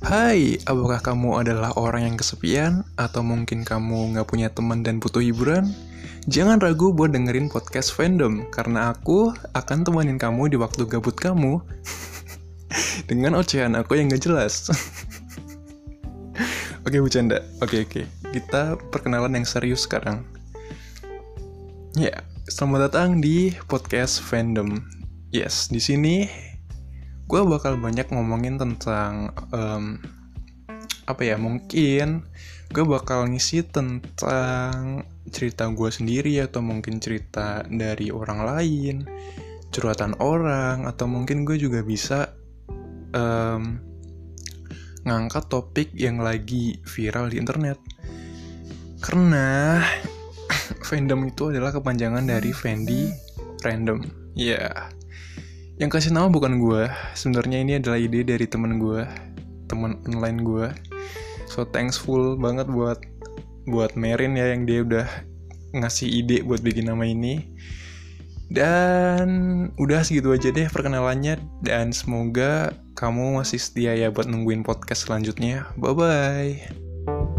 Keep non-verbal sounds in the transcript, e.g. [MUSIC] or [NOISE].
Hai, apakah kamu adalah orang yang kesepian? Atau mungkin kamu nggak punya teman dan butuh hiburan? Jangan ragu buat dengerin podcast fandom, karena aku akan temanin kamu di waktu gabut kamu [LAUGHS] dengan ocehan aku yang gak jelas. [LAUGHS] oke, bercanda. Oke, oke. Kita perkenalan yang serius sekarang. Ya, selamat datang di podcast fandom. Yes, di sini gue bakal banyak ngomongin tentang um, apa ya mungkin gue bakal ngisi tentang cerita gue sendiri atau mungkin cerita dari orang lain curhatan orang atau mungkin gue juga bisa um, ngangkat topik yang lagi viral di internet. Karena [LAUGHS] fandom itu adalah kepanjangan dari Fendi Random. Ya yeah yang kasih nama bukan gue sebenarnya ini adalah ide dari temen gue teman online gue so thankful banget buat buat Merin ya yang dia udah ngasih ide buat bikin nama ini. Dan udah segitu aja deh perkenalannya. Dan semoga kamu masih setia ya buat nungguin podcast selanjutnya. Bye bye